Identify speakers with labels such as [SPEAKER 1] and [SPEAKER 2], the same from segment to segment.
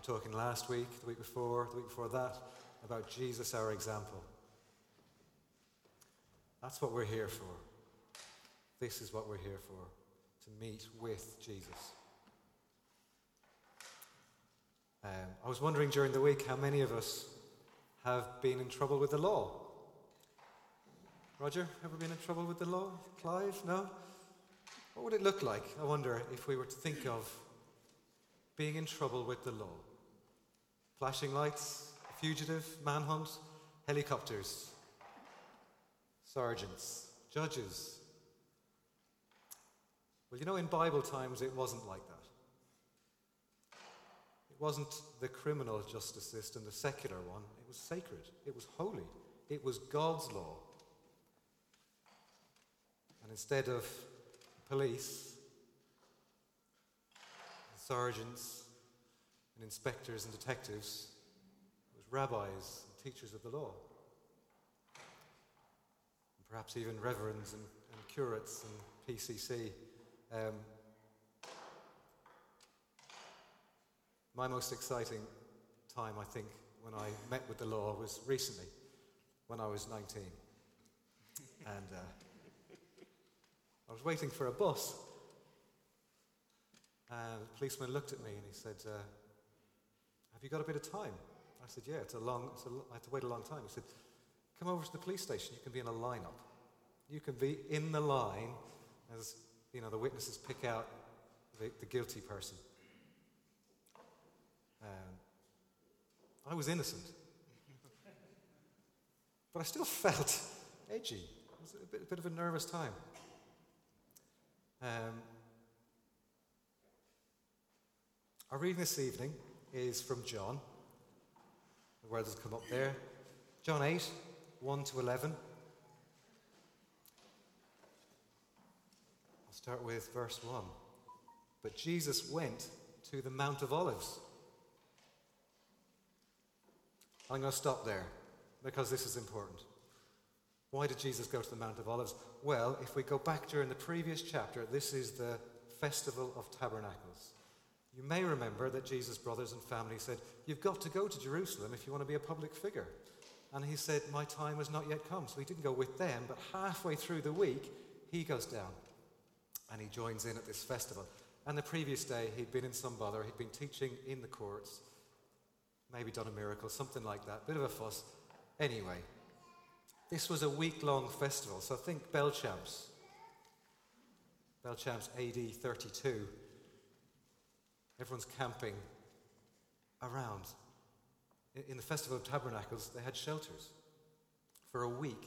[SPEAKER 1] were talking last week, the week before, the week before that, about Jesus, our example. That's what we're here for. This is what we're here for to meet with Jesus. Um, I was wondering during the week how many of us have been in trouble with the law. Roger, ever been in trouble with the law? Clive, no? What would it look like, I wonder, if we were to think of being in trouble with the law? Flashing lights, fugitive, manhunt, helicopters, sergeants, judges. Well, you know, in Bible times, it wasn't like that. It wasn't the criminal justice system, the secular one. It was sacred, it was holy, it was God's law. And instead of police, sergeants, and inspectors and detectives, it was rabbis and teachers of the law. And perhaps even reverends and, and curates and PCC. Um, my most exciting time, I think, when I met with the law was recently, when I was 19. And uh, I was waiting for a bus. And the policeman looked at me and he said, uh, Have you got a bit of time? I said, Yeah, it's a long, it's a, I have to wait a long time. He said, Come over to the police station. You can be in a lineup. You can be in the line as you know the witnesses pick out the, the guilty person. Um, I was innocent, but I still felt edgy. It was a bit, a bit of a nervous time. Um, our reading this evening is from John. The word has come up there. John 8, 1 to 11. I'll start with verse 1. But Jesus went to the Mount of Olives. I'm going to stop there because this is important. Why did Jesus go to the Mount of Olives? Well, if we go back during the previous chapter, this is the Festival of Tabernacles. You may remember that Jesus' brothers and family said, You've got to go to Jerusalem if you want to be a public figure. And he said, My time has not yet come. So he didn't go with them, but halfway through the week, he goes down and he joins in at this festival. And the previous day, he'd been in some bother, he'd been teaching in the courts, maybe done a miracle, something like that. Bit of a fuss. Anyway, this was a week long festival, so think Belchamps. Belchamps AD 32. Everyone's camping around. In the Festival of Tabernacles, they had shelters. For a week,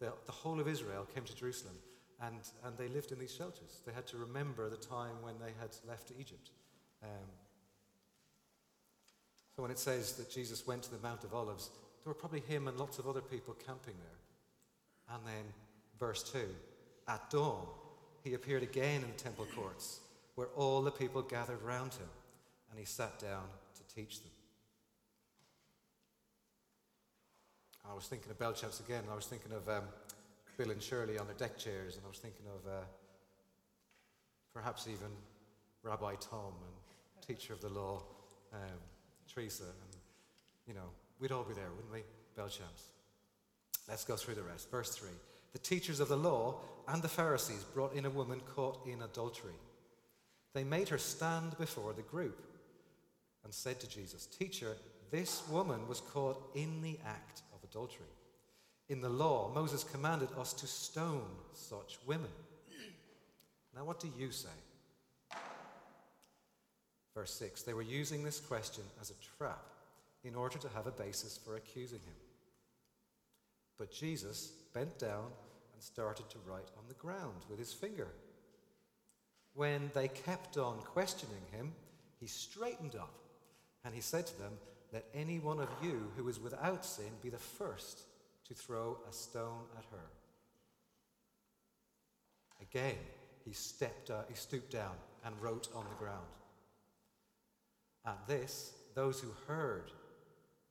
[SPEAKER 1] the, the whole of Israel came to Jerusalem and, and they lived in these shelters. They had to remember the time when they had left Egypt. Um, so when it says that Jesus went to the Mount of Olives, there were probably him and lots of other people camping there. And then, verse 2 At dawn, he appeared again in the temple courts, where all the people gathered round him, and he sat down to teach them. I was thinking of Belchamps again, and I was thinking of um, Bill and Shirley on their deck chairs, and I was thinking of uh, perhaps even Rabbi Tom and teacher of the law, um, Teresa, and you know, we'd all be there, wouldn't we? Belchamps. Let's go through the rest. Verse 3 The teachers of the law and the Pharisees brought in a woman caught in adultery. They made her stand before the group and said to Jesus, Teacher, this woman was caught in the act of adultery. In the law, Moses commanded us to stone such women. Now, what do you say? Verse 6 They were using this question as a trap in order to have a basis for accusing him. But Jesus bent down and started to write on the ground with his finger. When they kept on questioning him, he straightened up and he said to them, Let any one of you who is without sin be the first to throw a stone at her. Again, he, stepped, uh, he stooped down and wrote on the ground. At this, those who heard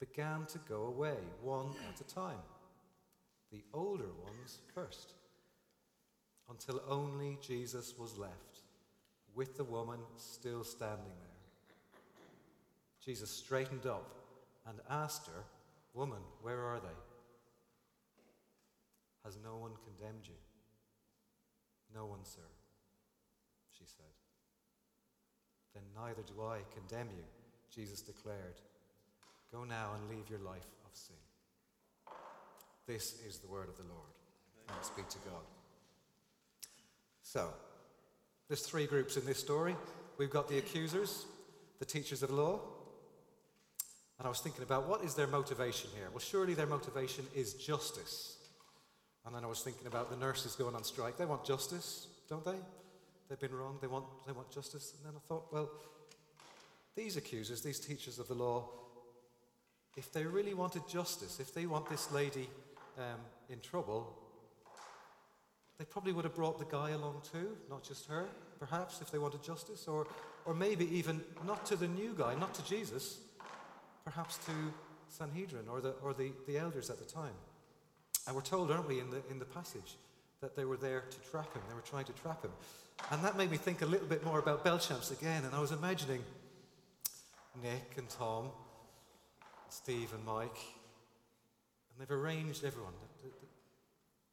[SPEAKER 1] began to go away, one at a time, the older ones first, until only Jesus was left, with the woman still standing there. Jesus straightened up and asked her, Woman, where are they? Has no one condemned you? No one, sir, she said. Then neither do I condemn you, Jesus declared. Go now and leave your life of sin. This is the word of the Lord. Thanks be to God. So, there's three groups in this story. We've got the accusers, the teachers of law, and I was thinking about what is their motivation here? Well, surely their motivation is justice. And then I was thinking about the nurses going on strike. They want justice, don't they? They've been wrong. They want, they want justice. And then I thought, well, these accusers, these teachers of the law, if they really wanted justice, if they want this lady um, in trouble, they probably would have brought the guy along too, not just her, perhaps, if they wanted justice. Or, or maybe even not to the new guy, not to Jesus, perhaps to Sanhedrin or the, or the, the elders at the time. And we're told, aren't we, in the, in the passage, that they were there to trap him. They were trying to trap him. And that made me think a little bit more about Belchamps again. And I was imagining Nick and Tom, Steve and Mike, and they've arranged everyone.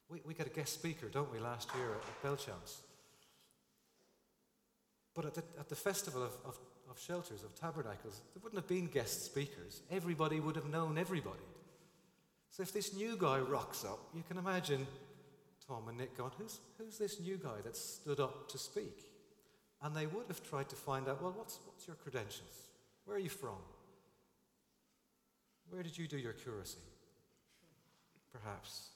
[SPEAKER 1] We, we got a guest speaker, don't we, last year at Belchamps? But at the, at the festival of, of of shelters, of tabernacles, there wouldn't have been guest speakers. Everybody would have known everybody. So if this new guy rocks up, you can imagine Tom and Nick going, who's, who's this new guy that stood up to speak? And they would have tried to find out, well, what's, what's your credentials? Where are you from? Where did you do your curacy? Perhaps.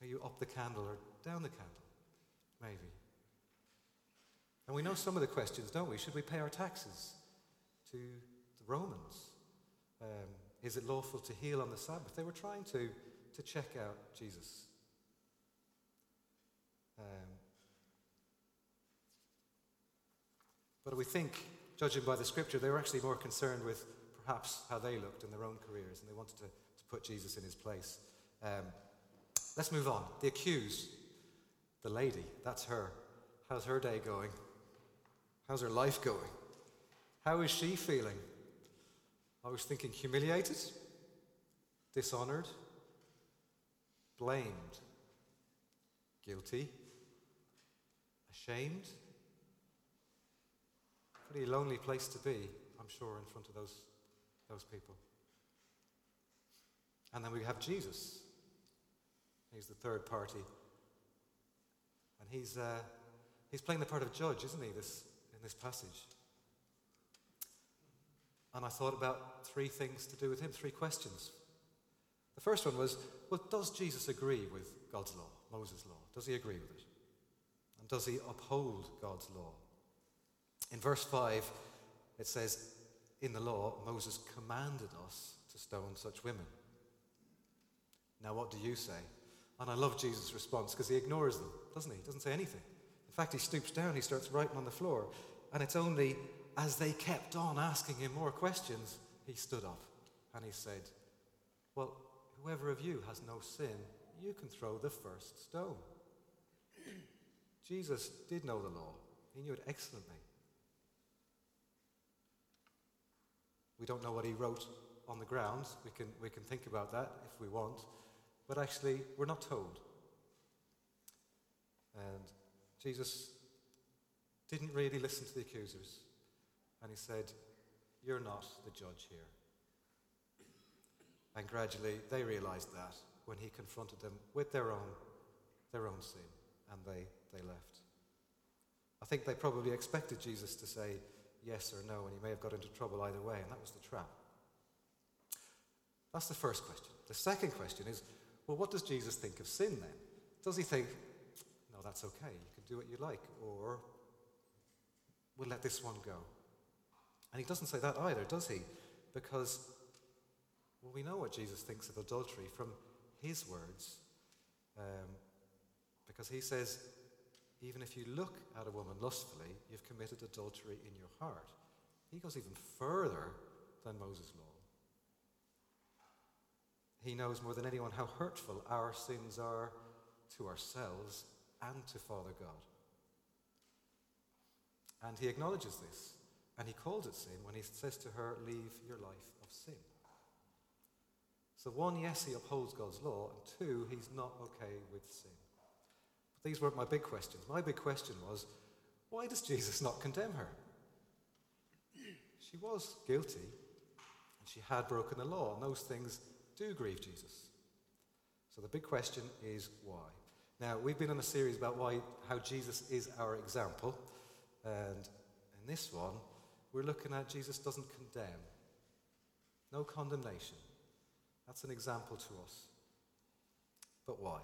[SPEAKER 1] Are you up the candle or down the candle? Maybe. And we know some of the questions, don't we? Should we pay our taxes to the Romans? Um, is it lawful to heal on the Sabbath? They were trying to, to check out Jesus. Um, but we think, judging by the scripture, they were actually more concerned with perhaps how they looked in their own careers, and they wanted to, to put Jesus in his place. Um, let's move on. The accused, the lady, that's her. How's her day going? How's her life going? How is she feeling? I was thinking humiliated, dishonored, blamed, guilty, ashamed. Pretty lonely place to be, I'm sure, in front of those, those people. And then we have Jesus. He's the third party. And he's, uh, he's playing the part of judge, isn't he, this, in this passage. And I thought about three things to do with him, three questions. The first one was well, does Jesus agree with God's law, Moses' law? Does he agree with it? And does he uphold God's law? In verse 5, it says, In the law, Moses commanded us to stone such women. Now, what do you say? And I love Jesus' response because he ignores them, doesn't he? He doesn't say anything In fact, he stoops down, he starts writing on the floor. And it's only as they kept on asking him more questions, he stood up and he said, Well, whoever of you has no sin, you can throw the first stone. Jesus did know the law, he knew it excellently. We don't know what he wrote on the ground. We can, we can think about that if we want. But actually, we're not told. And Jesus didn't really listen to the accusers, and he said, You're not the judge here. And gradually they realized that when he confronted them with their own, their own sin, and they, they left. I think they probably expected Jesus to say yes or no, and he may have got into trouble either way, and that was the trap. That's the first question. The second question is well, what does Jesus think of sin then? Does he think, no, that's okay, you can do what you like, or we'll let this one go. And he doesn't say that either, does he? Because, well, we know what Jesus thinks of adultery from his words. Um, because he says, even if you look at a woman lustfully, you've committed adultery in your heart. He goes even further than Moses' law. He knows more than anyone how hurtful our sins are to ourselves and to Father God. And he acknowledges this. And he calls it sin when he says to her, Leave your life of sin. So, one, yes, he upholds God's law, and two, he's not okay with sin. But these weren't my big questions. My big question was, why does Jesus not condemn her? She was guilty, and she had broken the law, and those things do grieve Jesus. So the big question is why? Now, we've been on a series about why, how Jesus is our example, and in this one, we're looking at Jesus doesn't condemn, no condemnation. That's an example to us. But why?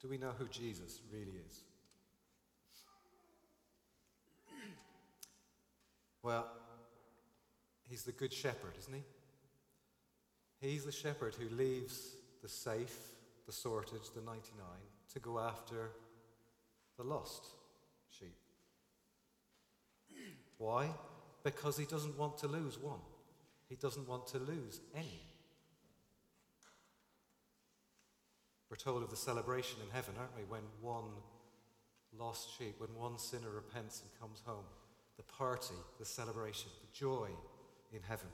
[SPEAKER 1] Do we know who Jesus really is? Well, he's the good shepherd, isn't he? He's the shepherd who leaves the safe, the sorted, the 99 to go after the lost sheep. Why? Because he doesn't want to lose one. He doesn't want to lose any. We're told of the celebration in heaven, aren't we? When one lost sheep, when one sinner repents and comes home. The party, the celebration, the joy in heaven.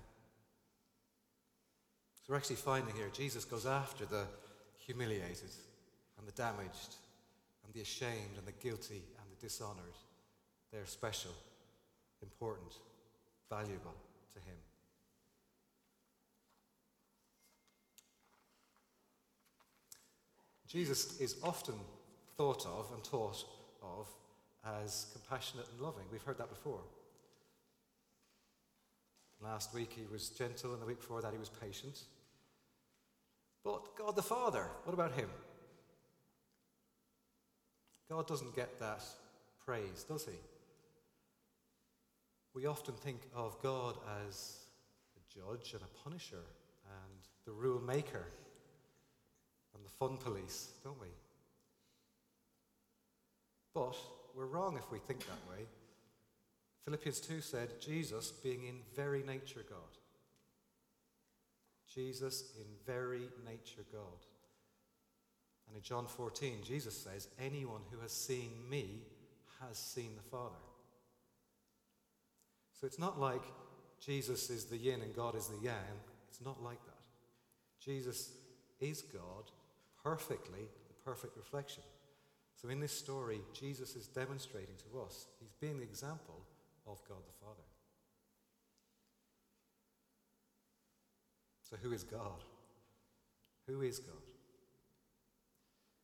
[SPEAKER 1] So we're actually finding here Jesus goes after the humiliated and the damaged and the ashamed and the guilty and the dishonored. They're special, important, valuable to him. Jesus is often thought of and taught of as compassionate and loving. We've heard that before. Last week he was gentle, and the week before that he was patient. But God the Father, what about him? God doesn't get that praise, does he? We often think of God as a judge and a punisher and the rule maker and the fun police, don't we? But we're wrong if we think that way. Philippians 2 said, Jesus being in very nature God. Jesus in very nature God. And in John 14, Jesus says, Anyone who has seen me has seen the Father. So it's not like Jesus is the yin and God is the yang. It's not like that. Jesus is God perfectly, the perfect reflection. So in this story, Jesus is demonstrating to us, he's being the example of God the Father. So who is God? Who is God?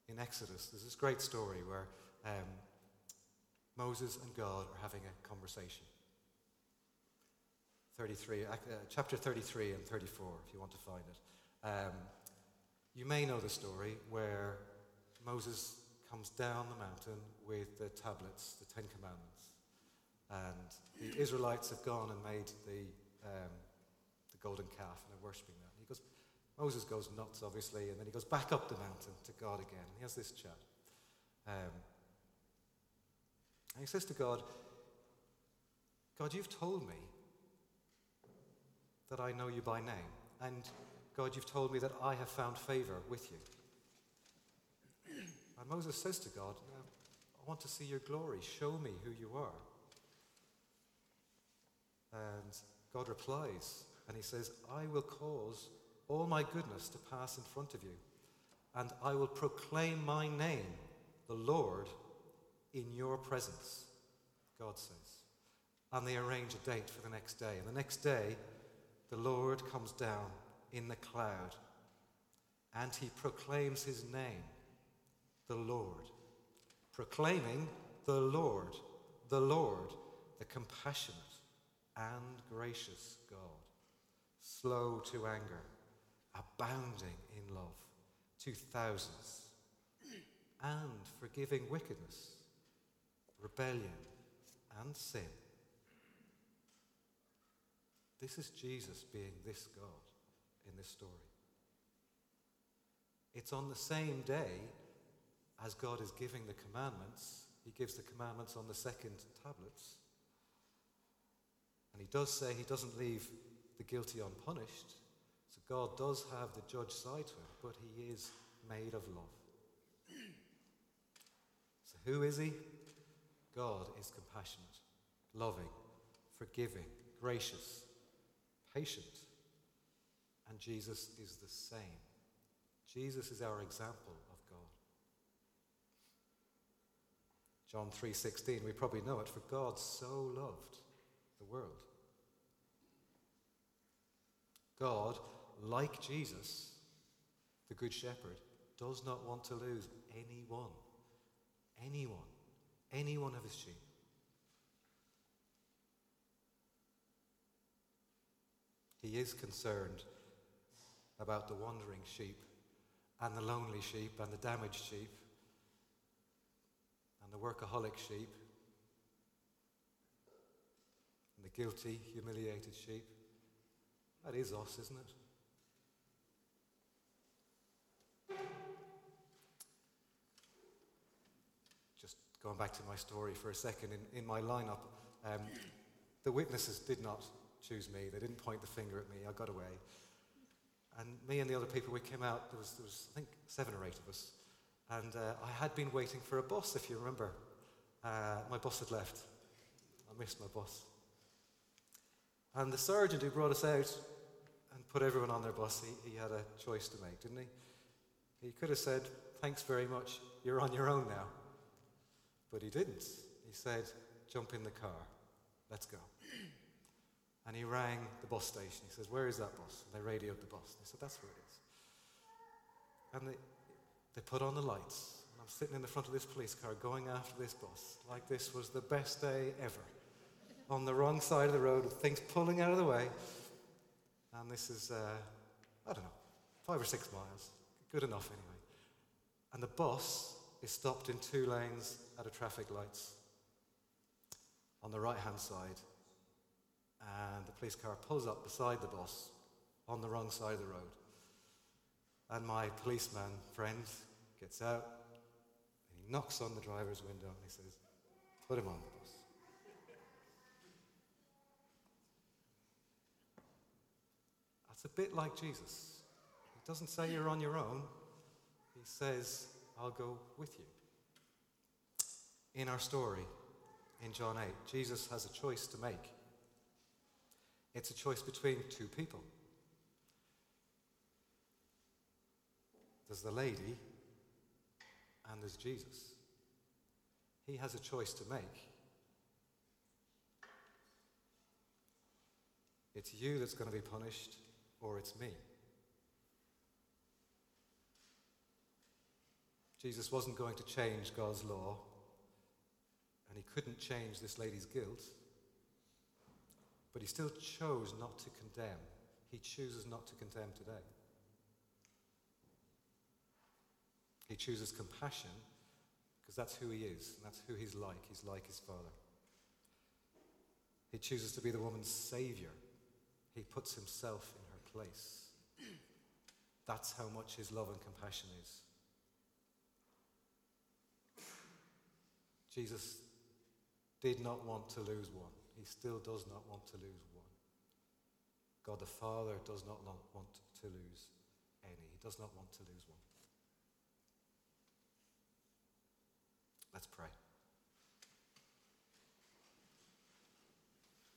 [SPEAKER 1] In Exodus, there's this great story where um, Moses and God are having a conversation. 33, uh, chapter 33 and 34, if you want to find it. Um, you may know the story where Moses comes down the mountain with the tablets, the Ten Commandments. And the Israelites have gone and made the, um, the golden calf and are worshipping that. And he goes, Moses goes nuts, obviously, and then he goes back up the mountain to God again. He has this chat. Um, and he says to God, God, you've told me that I know you by name. And God, you've told me that I have found favor with you. And Moses says to God, I want to see your glory. Show me who you are. And God replies, and he says, I will cause all my goodness to pass in front of you, and I will proclaim my name, the Lord, in your presence, God says. And they arrange a date for the next day. And the next day, the Lord comes down in the cloud, and he proclaims his name the Lord, proclaiming the Lord, the Lord, the compassionate and gracious God, slow to anger, abounding in love to thousands, and forgiving wickedness, rebellion, and sin. This is Jesus being this God in this story. It's on the same day as God is giving the commandments, he gives the commandments on the second tablets. And he does say he doesn't leave the guilty unpunished. So God does have the judge side to him, but he is made of love. So Who is He? God is compassionate, loving, forgiving, gracious, patient. And Jesus is the same. Jesus is our example of God. John 3:16, we probably know it, for God so loved the world. God, like Jesus, the good shepherd, does not want to lose anyone. Anyone. Any one of his sheep. He is concerned about the wandering sheep and the lonely sheep and the damaged sheep and the workaholic sheep and the guilty, humiliated sheep. That is us, isn't it? Just going back to my story for a second, in, in my lineup, um, the witnesses did not choose me. They didn't point the finger at me. I got away. And me and the other people, we came out, there was, there was I think, seven or eight of us. And uh, I had been waiting for a bus, if you remember. Uh, my bus had left. I missed my bus. And the sergeant who brought us out and put everyone on their bus, he, he had a choice to make, didn't he? He could have said, Thanks very much, you're on your own now. But he didn't. He said, Jump in the car, let's go. And he rang the bus station. He says, Where is that bus? And they radioed the bus. They said, That's where it is. And they, they put on the lights. And I'm sitting in the front of this police car going after this bus, like this was the best day ever. On the wrong side of the road with things pulling out of the way. And this is, uh, I don't know, five or six miles. Good enough anyway. And the bus is stopped in two lanes at a traffic lights on the right hand side and the police car pulls up beside the bus on the wrong side of the road. And my policeman friend gets out and he knocks on the driver's window and he says, Put him on the bus. That's a bit like Jesus. He doesn't say you're on your own, he says, I'll go with you. In our story, in John 8, Jesus has a choice to make. It's a choice between two people. There's the lady and there's Jesus. He has a choice to make. It's you that's going to be punished, or it's me. Jesus wasn't going to change God's law, and he couldn't change this lady's guilt. But he still chose not to condemn. He chooses not to condemn today. He chooses compassion because that's who he is, and that's who he's like. He's like his father. He chooses to be the woman's savior. He puts himself in her place. That's how much his love and compassion is. Jesus did not want to lose one. He still does not want to lose one. God the Father does not want to lose any. He does not want to lose one. Let's pray.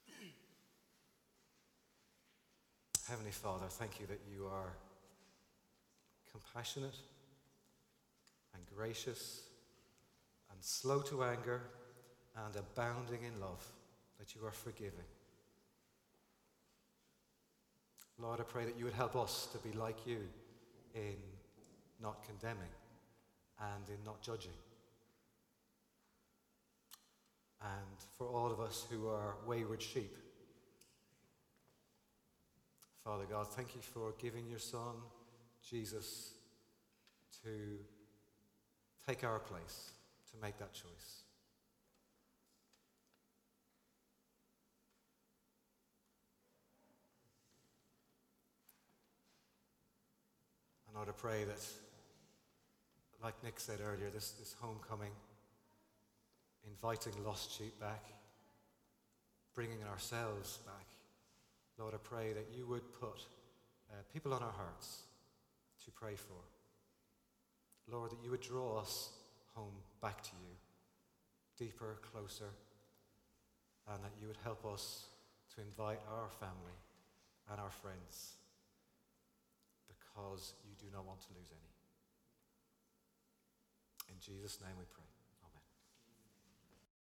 [SPEAKER 1] Heavenly Father, thank you that you are compassionate and gracious and slow to anger and abounding in love that you are forgiving. Lord, I pray that you would help us to be like you in not condemning and in not judging. And for all of us who are wayward sheep, Father God, thank you for giving your Son, Jesus, to take our place, to make that choice. And Lord, I pray that, like Nick said earlier, this, this homecoming, inviting lost sheep back, bringing ourselves back. Lord, I pray that you would put uh, people on our hearts to pray for. Lord, that you would draw us home back to you deeper, closer, and that you would help us to invite our family and our friends because you do not want to lose any. In Jesus' name we pray.